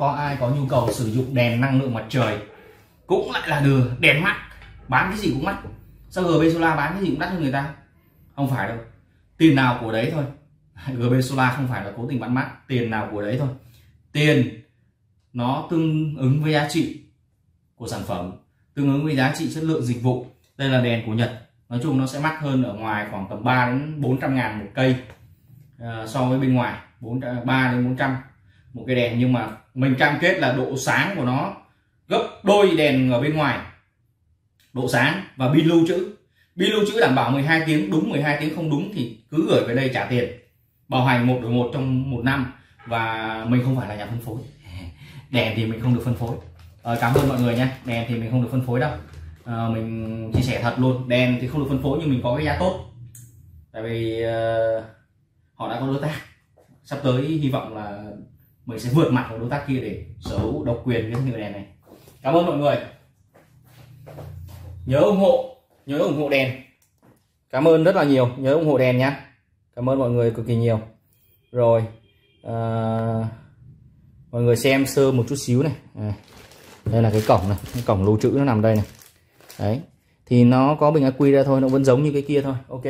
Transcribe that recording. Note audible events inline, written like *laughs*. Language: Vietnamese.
có ai có nhu cầu sử dụng đèn năng lượng mặt trời cũng lại là đường đèn mắt bán cái gì cũng mắc. Sao GB Solar bán cái gì cũng đắt hơn người ta? Không phải đâu. Tiền nào của đấy thôi. *laughs* GB Solar không phải là cố tình bán mắc tiền nào của đấy thôi. Tiền nó tương ứng với giá trị của sản phẩm tương ứng với giá trị chất lượng dịch vụ. Đây là đèn của Nhật. Nói chung nó sẽ mắc hơn ở ngoài khoảng tầm 3 đến 400 ngàn một cây à, so với bên ngoài 4, 3 đến 400 một cái đèn nhưng mà mình cam kết là độ sáng của nó gấp đôi đèn ở bên ngoài. Độ sáng và pin lưu trữ. Pin lưu trữ đảm bảo 12 tiếng đúng 12 tiếng không đúng thì cứ gửi về đây trả tiền. Bảo hành một đổi một trong một năm và mình không phải là nhà phân phối. *laughs* Đèn thì mình không được phân phối. Ờ, cảm ơn mọi người nhé. Đèn thì mình không được phân phối đâu. À, mình chia sẻ thật luôn. Đèn thì không được phân phối nhưng mình có cái giá tốt. Tại vì uh, họ đã có đối tác. Sắp tới hy vọng là mình sẽ vượt mặt của đối tác kia để sở hữu độc quyền cái người đèn này. Cảm ơn mọi người. Nhớ ủng hộ nhớ ủng hộ đèn. Cảm ơn rất là nhiều. Nhớ ủng hộ đèn nhé cảm ơn mọi người cực kỳ nhiều. Rồi à, mọi người xem sơ một chút xíu này. À, đây là cái cổng này. Cái cổng lưu trữ nó nằm đây này. Đấy. Thì nó có bình ác quy ra thôi nó vẫn giống như cái kia thôi. Ok.